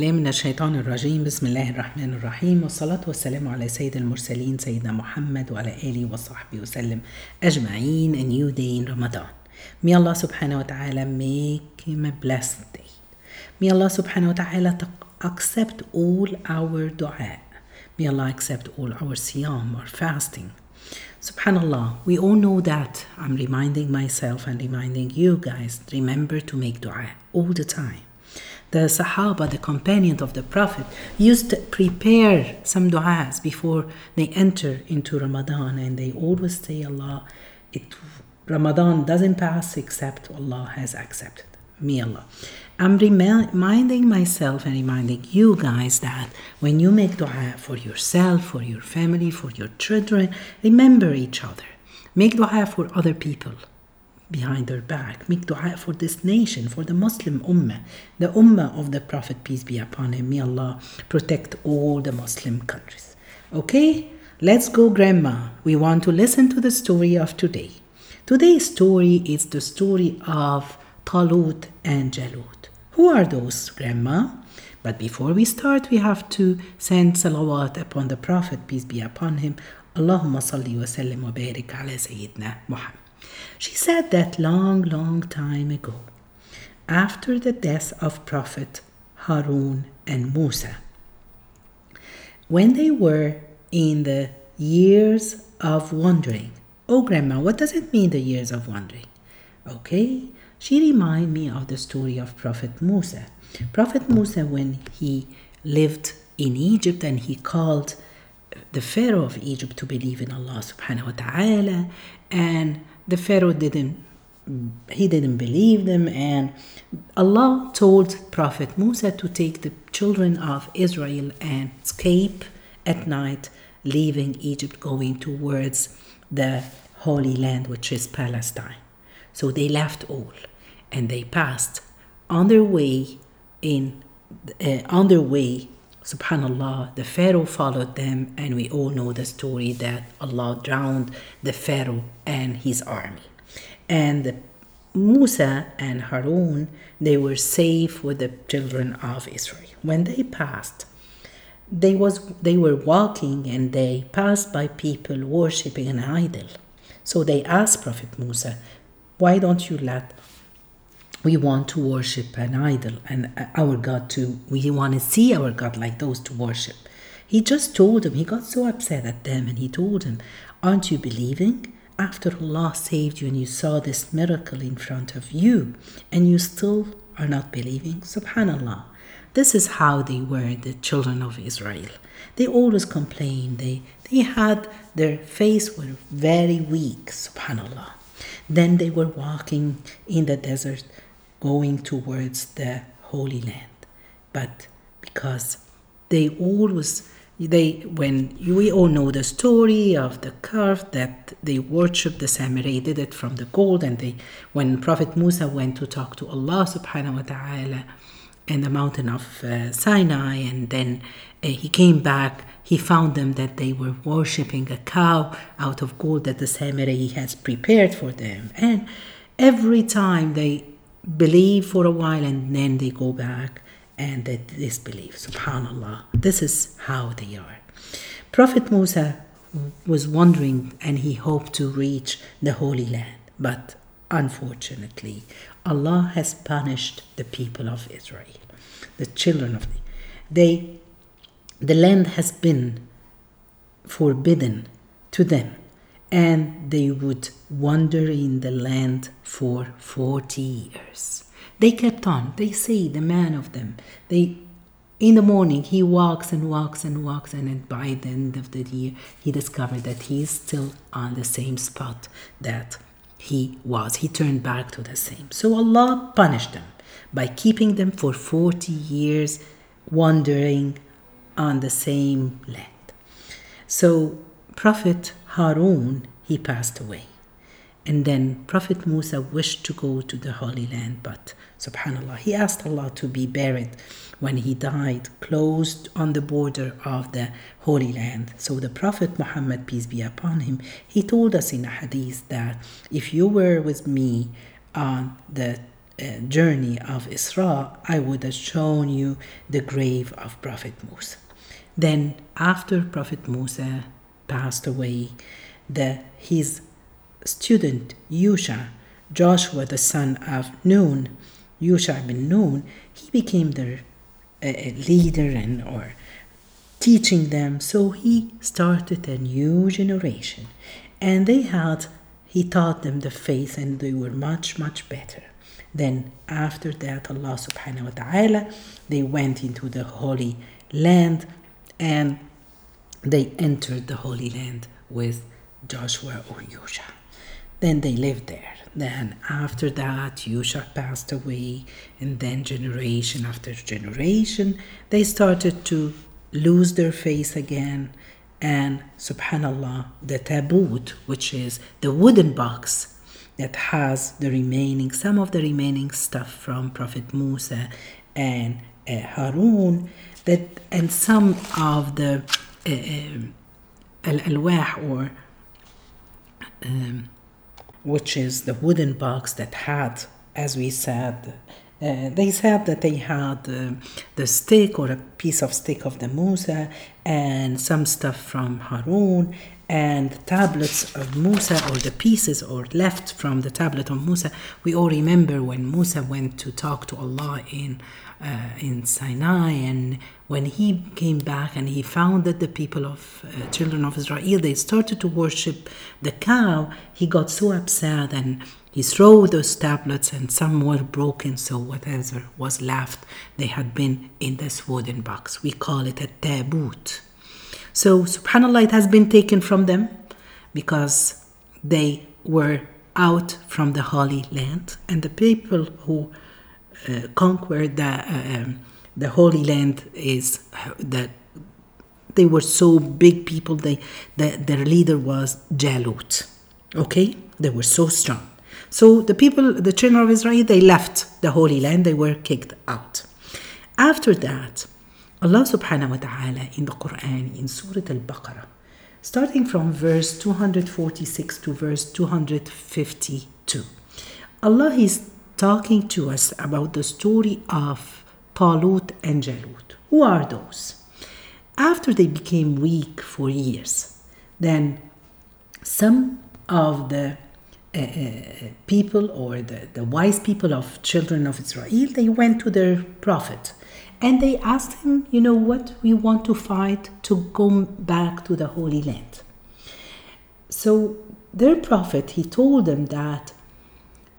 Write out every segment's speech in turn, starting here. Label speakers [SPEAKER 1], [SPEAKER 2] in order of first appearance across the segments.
[SPEAKER 1] من الشيطان الرجيم بسم الله الرحمن الرحيم والصلاة والسلام على سيد المرسلين سيدنا محمد وعلى آله وصحبه وسلم أجمعين a new day in Ramadan. May Allah subhanahu wa ta'ala make him a blessed day. May Allah subhanahu wa ta'ala accept all our dua. May Allah accept all our siyam or fasting. Subhanallah, we all know that. I'm reminding myself and reminding you guys, remember to make dua all the time. The Sahaba, the companion of the Prophet, used to prepare some du'as before they enter into Ramadan and they always say, Allah, it, Ramadan doesn't pass except Allah has accepted. Me Allah. I'm reminding myself and reminding you guys that when you make dua for yourself, for your family, for your children, remember each other. Make dua for other people behind their back. Make dua for this nation, for the Muslim Ummah, the Ummah of the Prophet, peace be upon him. May Allah protect all the Muslim countries. Okay, let's go, Grandma. We want to listen to the story of today. Today's story is the story of Talut and Jalut. Who are those, Grandma? But before we start, we have to send salawat upon the Prophet, peace be upon him. Allahumma salli wa sallim wa barik ala Sayyidina Muhammad. She said that long, long time ago, after the death of Prophet Harun and Musa, when they were in the years of wandering. Oh, Grandma, what does it mean, the years of wandering? Okay, she reminded me of the story of Prophet Musa. Prophet Musa, when he lived in Egypt and he called the Pharaoh of Egypt to believe in Allah subhanahu wa ta'ala, and the Pharaoh didn't he didn't believe them and Allah told Prophet Musa to take the children of Israel and escape at night, leaving Egypt, going towards the Holy Land, which is Palestine. So they left all and they passed on their way in uh, on their way subhanallah the pharaoh followed them and we all know the story that allah drowned the pharaoh and his army. And musa and harun they were safe with the children of israel. When they passed they was they were walking and they passed by people worshiping an idol. So they asked prophet musa why don't you let we want to worship an idol and uh, our God too. We want to see our God like those to worship. He just told him, he got so upset at them and he told him, Aren't you believing? After Allah saved you and you saw this miracle in front of you and you still are not believing? Subhanallah. This is how they were, the children of Israel. They always complained. They, they had their face were very weak, subhanallah. Then they were walking in the desert going towards the Holy Land. But because they always they when we all know the story of the calf that they worship the Samiri did it from the gold and they when prophet musa went to talk to allah subhanahu wa ta'ala in the mountain of uh, sinai and then uh, he came back he found them that they were worshipping a cow out of gold that the Samiri has prepared for them and every time they believe for a while and then they go back and they disbelieve. Subhanallah. This is how they are. Prophet Musa was wondering and he hoped to reach the Holy Land, but unfortunately, Allah has punished the people of Israel, the children of the they the land has been forbidden to them and they would wander in the land for 40 years. They kept on. They say, the man of them, they in the morning he walks and walks and walks and by the end of the year he discovered that he is still on the same spot that he was he turned back to the same so allah punished them by keeping them for 40 years wandering on the same land so prophet Harun, he passed away. And then Prophet Musa wished to go to the Holy Land, but subhanAllah, he asked Allah to be buried when he died close on the border of the Holy Land. So the Prophet Muhammad, peace be upon him, he told us in a hadith that if you were with me on the uh, journey of Isra, I would have shown you the grave of Prophet Musa. Then, after Prophet Musa passed away, the, his student Yusha, Joshua the son of Nun, Yusha bin Nun, he became their uh, leader and or teaching them. So he started a new generation, and they had he taught them the faith, and they were much much better. Then after that, Allah Subhanahu wa Taala, they went into the Holy Land, and they entered the Holy Land with Joshua or Yusha. Then they lived there. Then after that, Yusha passed away, and then generation after generation, they started to lose their faith again. And subhanallah, the taboot, which is the wooden box that has the remaining, some of the remaining stuff from Prophet Musa and uh, Harun, that and some of the al-alwah or um, which is the wooden box that had, as we said, uh, they said that they had uh, the stick or a piece of stick of the Musa and some stuff from Harun and tablets of Musa or the pieces or left from the tablet of Musa. We all remember when Musa went to talk to Allah in uh, in Sinai and when he came back and he found that the people of uh, children of Israel they started to worship the cow, he got so upset and he threw those tablets and some were broken, so whatever was left, they had been in this wooden box. We call it a taboot. So, subhanAllah, it has been taken from them because they were out from the Holy Land, and the people who uh, conquered the, uh, um, the Holy Land is that they were so big people, they, the, their leader was Jalut. Okay? They were so strong. So the people, the children of Israel, they left the Holy Land, they were kicked out. After that, Allah subhanahu wa ta'ala in the Quran, in Surah Al Baqarah, starting from verse 246 to verse 252, Allah is talking to us about the story of Talut and Jalut. Who are those? After they became weak for years, then some of the uh, uh people or the, the wise people of children of Israel, they went to their prophet and they asked him, you know what, we want to fight to go back to the Holy Land. So their prophet, he told them that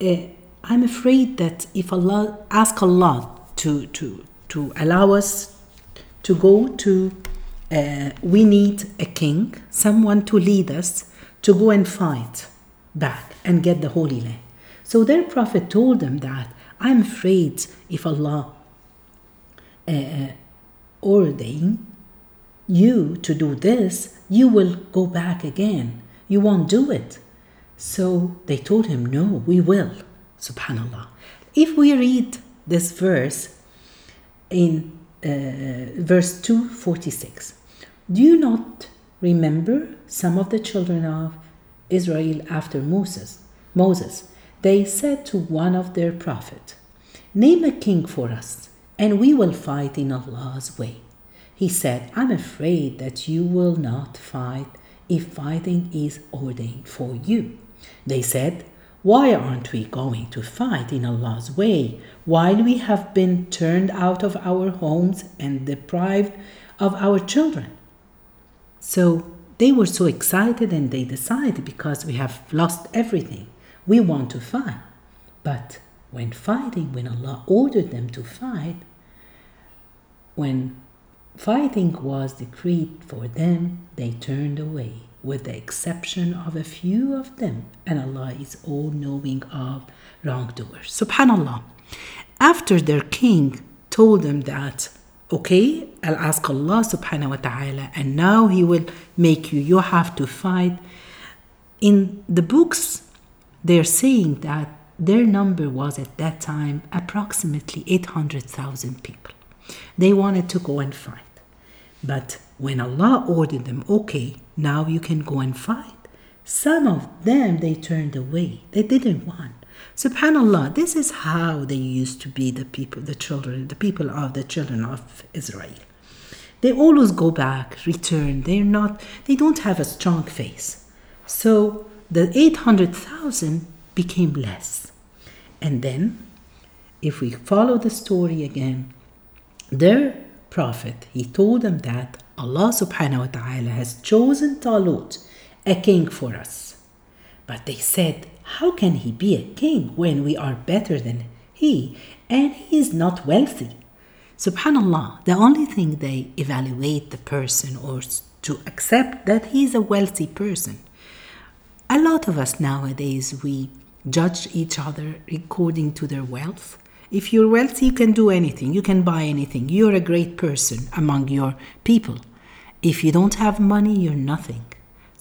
[SPEAKER 1] uh, I'm afraid that if Allah ask Allah to to to allow us to go to, uh, we need a king, someone to lead us to go and fight back and get the Holy Land. So their prophet told them that I'm afraid if Allah uh, ordain you to do this, you will go back again. You won't do it. So they told him, No, we will. Subhanallah. If we read this verse in uh, verse 246, do you not remember some of the children of Israel after Moses? Moses, they said to one of their prophets, Name a king for us and we will fight in Allah's way. He said, I'm afraid that you will not fight if fighting is ordained for you. They said, Why aren't we going to fight in Allah's way while we have been turned out of our homes and deprived of our children? So they were so excited and they decided because we have lost everything, we want to fight. But when fighting, when Allah ordered them to fight, when fighting was decreed for them, they turned away, with the exception of a few of them, and Allah is all knowing of wrongdoers. Subhanallah. After their king told them that, okay, I'll ask Allah subhanahu wa ta'ala, and now He will make you, you have to fight. In the books, they're saying that their number was at that time approximately 800,000 people. They wanted to go and fight. But when Allah ordered them, okay, now you can go and fight, Some of them they turned away. They didn't want. Subhanallah, this is how they used to be the people, the children, the people of the children of Israel. They always go back, return. They're not, they don't have a strong face. So the 800,000 became less. And then, if we follow the story again, their prophet, he told them that Allah subhanahu wa ta'ala has chosen Talut, a king for us. But they said, How can he be a king when we are better than he and he is not wealthy? Subhanallah, the only thing they evaluate the person or to accept that he is a wealthy person. A lot of us nowadays, we judge each other according to their wealth. If you're wealthy, you can do anything, you can buy anything. You're a great person among your people. If you don't have money, you're nothing.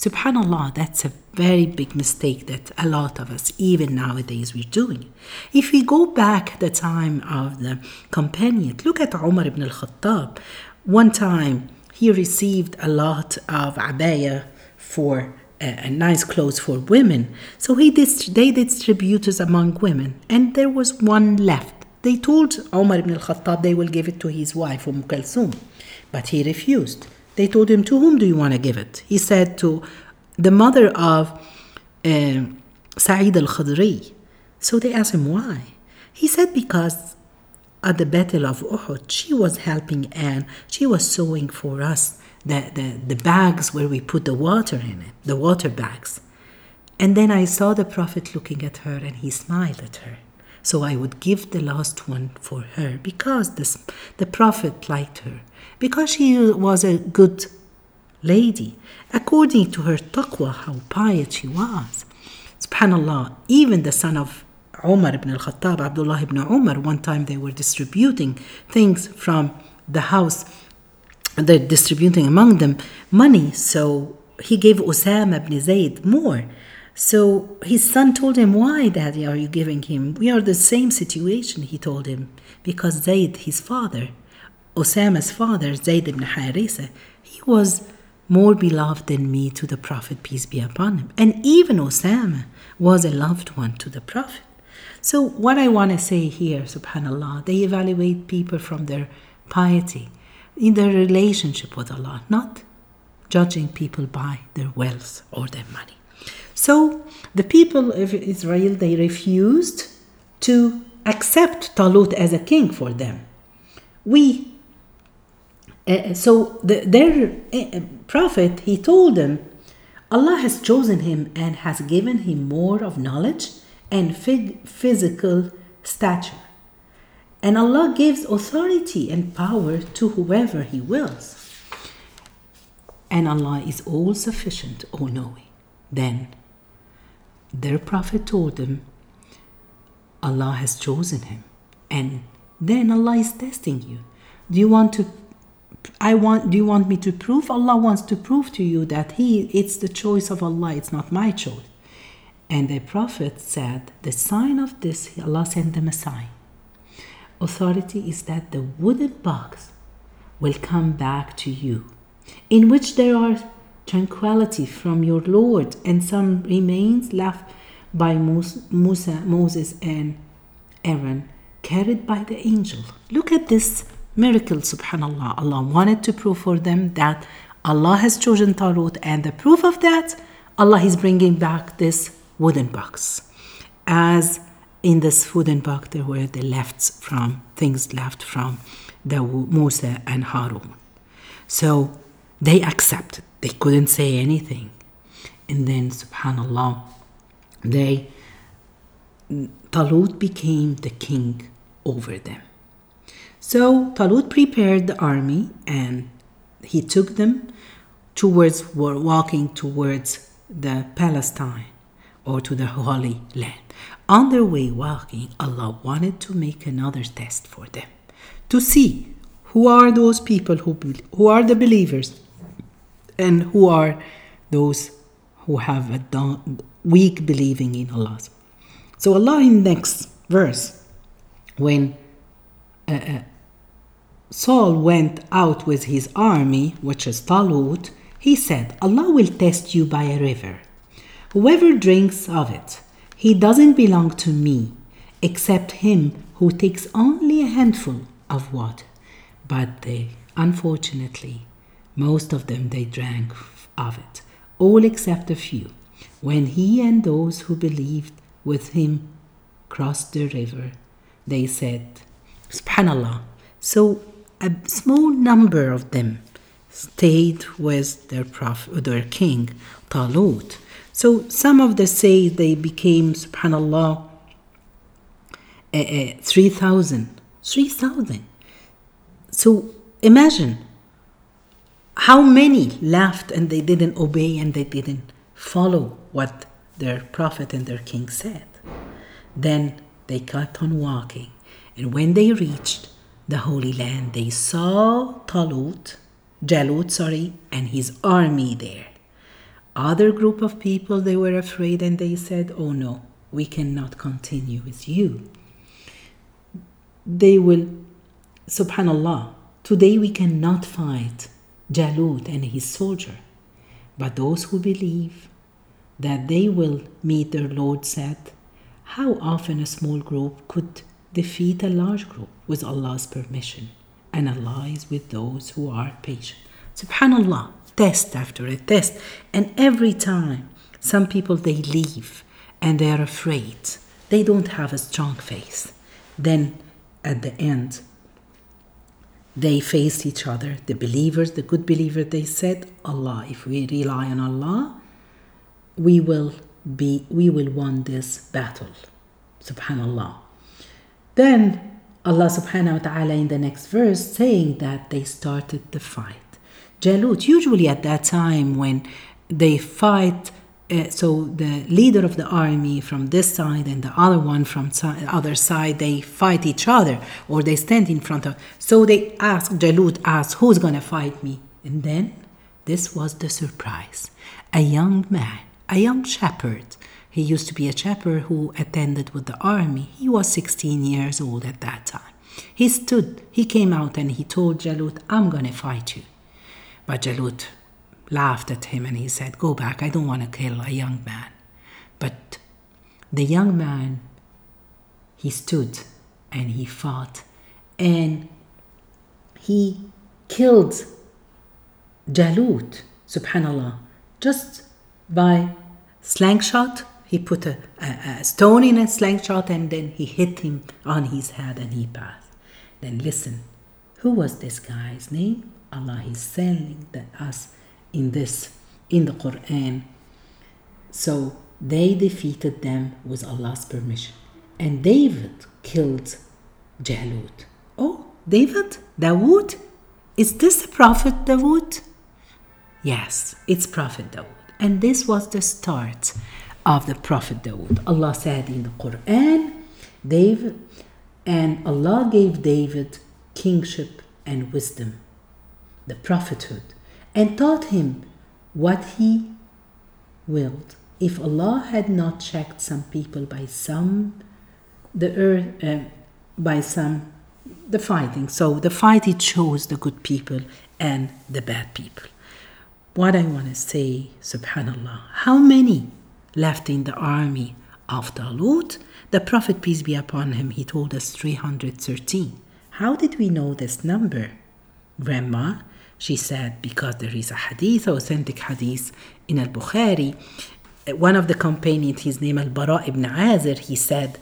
[SPEAKER 1] Subhanallah, that's a very big mistake that a lot of us, even nowadays, we're doing. If we go back the time of the companion, look at Umar ibn al-Khattab. One time, he received a lot of abaya for uh, nice clothes for women. So he dist- they distributed among women, and there was one left. They told Umar ibn al-Khattab they will give it to his wife, Umm Kulthum, but he refused. They told him, To whom do you want to give it? He said, To the mother of uh, Sa'id al Khadri. So they asked him, Why? He said, Because at the Battle of Uhud, she was helping and she was sewing for us the, the, the bags where we put the water in it, the water bags. And then I saw the Prophet looking at her and he smiled at her. So I would give the last one for her because this, the Prophet liked her because she was a good lady, according to her taqwa, how pious she was. Subhanallah, even the son of Umar ibn al-Khattab, Abdullah ibn Umar, one time they were distributing things from the house, they're distributing among them money, so he gave Osama ibn Zayd more. So his son told him, Why, daddy, are you giving him? We are the same situation, he told him, because Zayd, his father, Osama's father, Zayd ibn Harisa, he was more beloved than me to the Prophet, peace be upon him. And even Osama was a loved one to the Prophet. So, what I want to say here, subhanAllah, they evaluate people from their piety, in their relationship with Allah, not judging people by their wealth or their money. So, the people of Israel, they refused to accept Talut as a king for them. We uh, so the, their uh, prophet he told them allah has chosen him and has given him more of knowledge and physical stature. And allah gives authority and power to whoever he wills. And allah is all sufficient all knowing. Then their prophet told them allah has chosen him and then allah is testing you. Do you want to I want do you want me to prove? Allah wants to prove to you that He it's the choice of Allah, it's not my choice. And the Prophet said, the sign of this, Allah sent them a sign. Authority is that the wooden box will come back to you, in which there are tranquility from your Lord and some remains left by Musa, Moses and Aaron, carried by the angel. Look at this miracle, subhanallah. Allah wanted to prove for them that Allah has chosen Talut, and the proof of that, Allah is bringing back this wooden box. As in this wooden box, there were the lefts from things left from the Musa and Harun. So they accepted. They couldn't say anything. And then, subhanallah, they Talut became the king over them. So Talut prepared the army and he took them towards were walking towards the Palestine or to the Holy Land. On their way walking, Allah wanted to make another test for them to see who are those people who, who are the believers and who are those who have a weak believing in Allah. So Allah in next verse, when uh, uh Saul went out with his army, which is Talut, he said, Allah will test you by a river. Whoever drinks of it, he doesn't belong to me, except him who takes only a handful of water. But they, unfortunately, most of them they drank of it, all except a few. When he and those who believed with him crossed the river, they said, Subhanallah. So a small number of them stayed with their prophet, their king, Talut. So some of the say they became, subhanallah, uh, uh, 3,000. 3,000. So imagine how many laughed and they didn't obey and they didn't follow what their prophet and their king said. Then they kept on walking, and when they reached the Holy Land, they saw Talut, Jalut, sorry, and his army there. Other group of people, they were afraid and they said, Oh no, we cannot continue with you. They will, subhanallah, today we cannot fight Jalut and his soldier. But those who believe that they will meet their Lord said, How often a small group could defeat a large group with Allah's permission? And allies with those who are patient. Subhanallah, test after a test. And every time some people they leave and they are afraid, they don't have a strong faith. Then at the end, they faced each other. The believers, the good believers, they said, Allah, if we rely on Allah, we will be we will win this battle. Subhanallah. Then Allah subhanahu wa ta'ala in the next verse saying that they started the fight. Jalut, usually at that time when they fight, uh, so the leader of the army from this side and the other one from si- other side, they fight each other or they stand in front of. So they ask, Jalut asked, who's going to fight me? And then this was the surprise. A young man, a young shepherd. He used to be a shepherd who attended with the army. He was 16 years old at that time. He stood, he came out and he told Jalut, I'm going to fight you. But Jalut laughed at him and he said, Go back, I don't want to kill a young man. But the young man, he stood and he fought and he killed Jalut, subhanallah, just by slingshot. He put a, a, a stone in a slingshot and then he hit him on his head and he passed. Then listen, who was this guy's name? Allah is telling us in this in the Quran. So they defeated them with Allah's permission. And David killed Jalut. Oh, David? Dawood? Is this Prophet Dawood? Yes, it's Prophet Dawood. And this was the start of the Prophet Dawood. Allah said in the Quran, David, and Allah gave David kingship and wisdom the prophethood, and taught him what he willed. If Allah had not checked some people by some, the earth, uh, by some, the fighting. So the fight it shows the good people and the bad people. What I want to say, Subhanallah, how many left in the army of Talut? The Prophet, peace be upon him, he told us 313. How did we know this number? Grandma, she said, because there is a hadith, authentic hadith in Al Bukhari. One of the companions, his name Al Bara ibn Azib, he said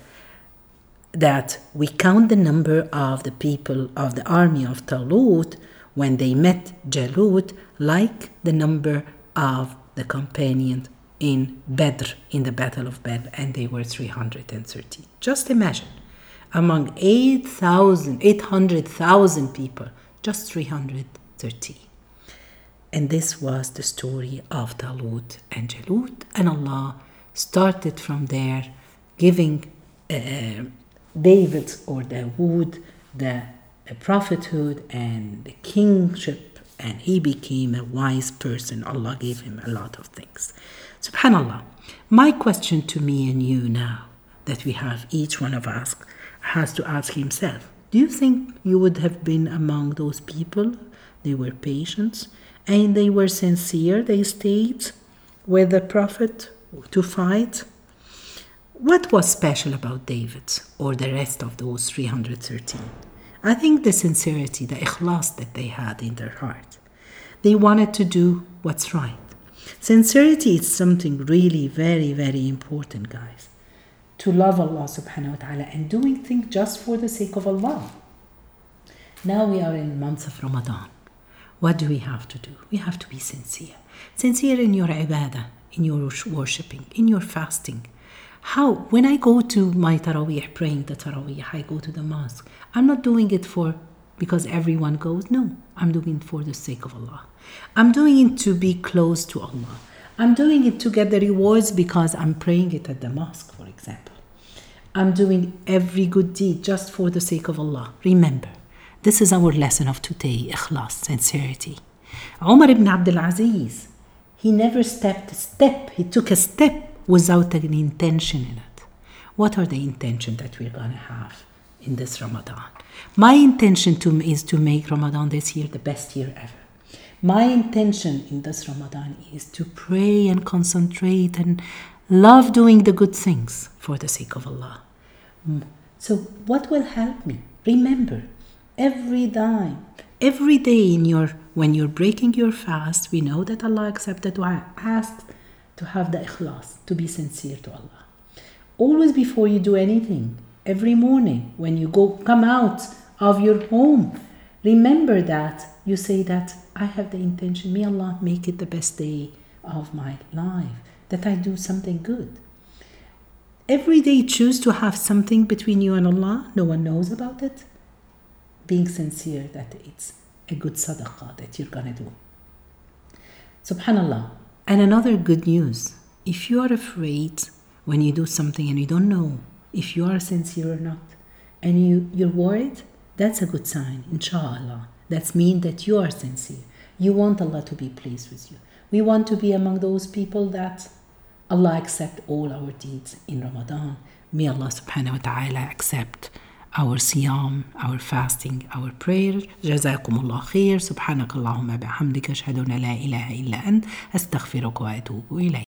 [SPEAKER 1] that we count the number of the people of the army of Talut when they met Jalut like the number of the companions in Badr, in the Battle of Badr, and they were 330. Just imagine, among 8,000, 800,000 people, just 330. And this was the story of Talut and Jalut, and Allah started from there, giving uh, David or Dawood the prophethood and the kingship, and he became a wise person. Allah gave him a lot of things. Subhanallah. My question to me and you now that we have, each one of us has to ask himself Do you think you would have been among those people? They were patient and they were sincere, they stayed with the Prophet to fight. What was special about David or the rest of those 313? I think the sincerity, the ikhlas that they had in their heart. They wanted to do what's right. Sincerity is something really very, very important, guys. To love Allah subhanahu wa ta'ala and doing things just for the sake of Allah. Now we are in month of Ramadan. What do we have to do? We have to be sincere. Sincere in your ibadah, in your worshipping, in your fasting. How? When I go to my Taraweeh, praying the Taraweeh, I go to the mosque. I'm not doing it for because everyone goes. No, I'm doing it for the sake of Allah. I'm doing it to be close to Allah. I'm doing it to get the rewards because I'm praying it at the mosque, for example. I'm doing every good deed just for the sake of Allah. Remember, this is our lesson of today, ikhlas, sincerity. Umar ibn Abdul Aziz, he never stepped a step, he took a step without an intention in it. What are the intention that we're going to have in this Ramadan? My intention to, is to make Ramadan this year the best year ever. My intention in this Ramadan is to pray and concentrate and love doing the good things for the sake of Allah. So, what will help me? Remember, every time, every day in your when you're breaking your fast, we know that Allah accepted dua. Ask to have the ikhlas, to be sincere to Allah. Always before you do anything, every morning when you go come out of your home, remember that you say that I have the intention, may Allah make it the best day of my life, that I do something good. Every day choose to have something between you and Allah, no one knows about it. Being sincere that it's a good sadaqah that you're gonna do. Subhanallah. And another good news if you are afraid when you do something and you don't know if you are sincere or not, and you, you're worried, that's a good sign, inshallah. That means that you are sincere. You want Allah to be pleased with you. We want to be among those people that Allah accept all our deeds in Ramadan. May Allah subhanahu wa ta'ala accept our siyam, our fasting, our prayer. جزاكم الله خير سبحانك اللهم بحمدك أشهد أن لا إله إلا أنت أستغفرك وأتوب إليك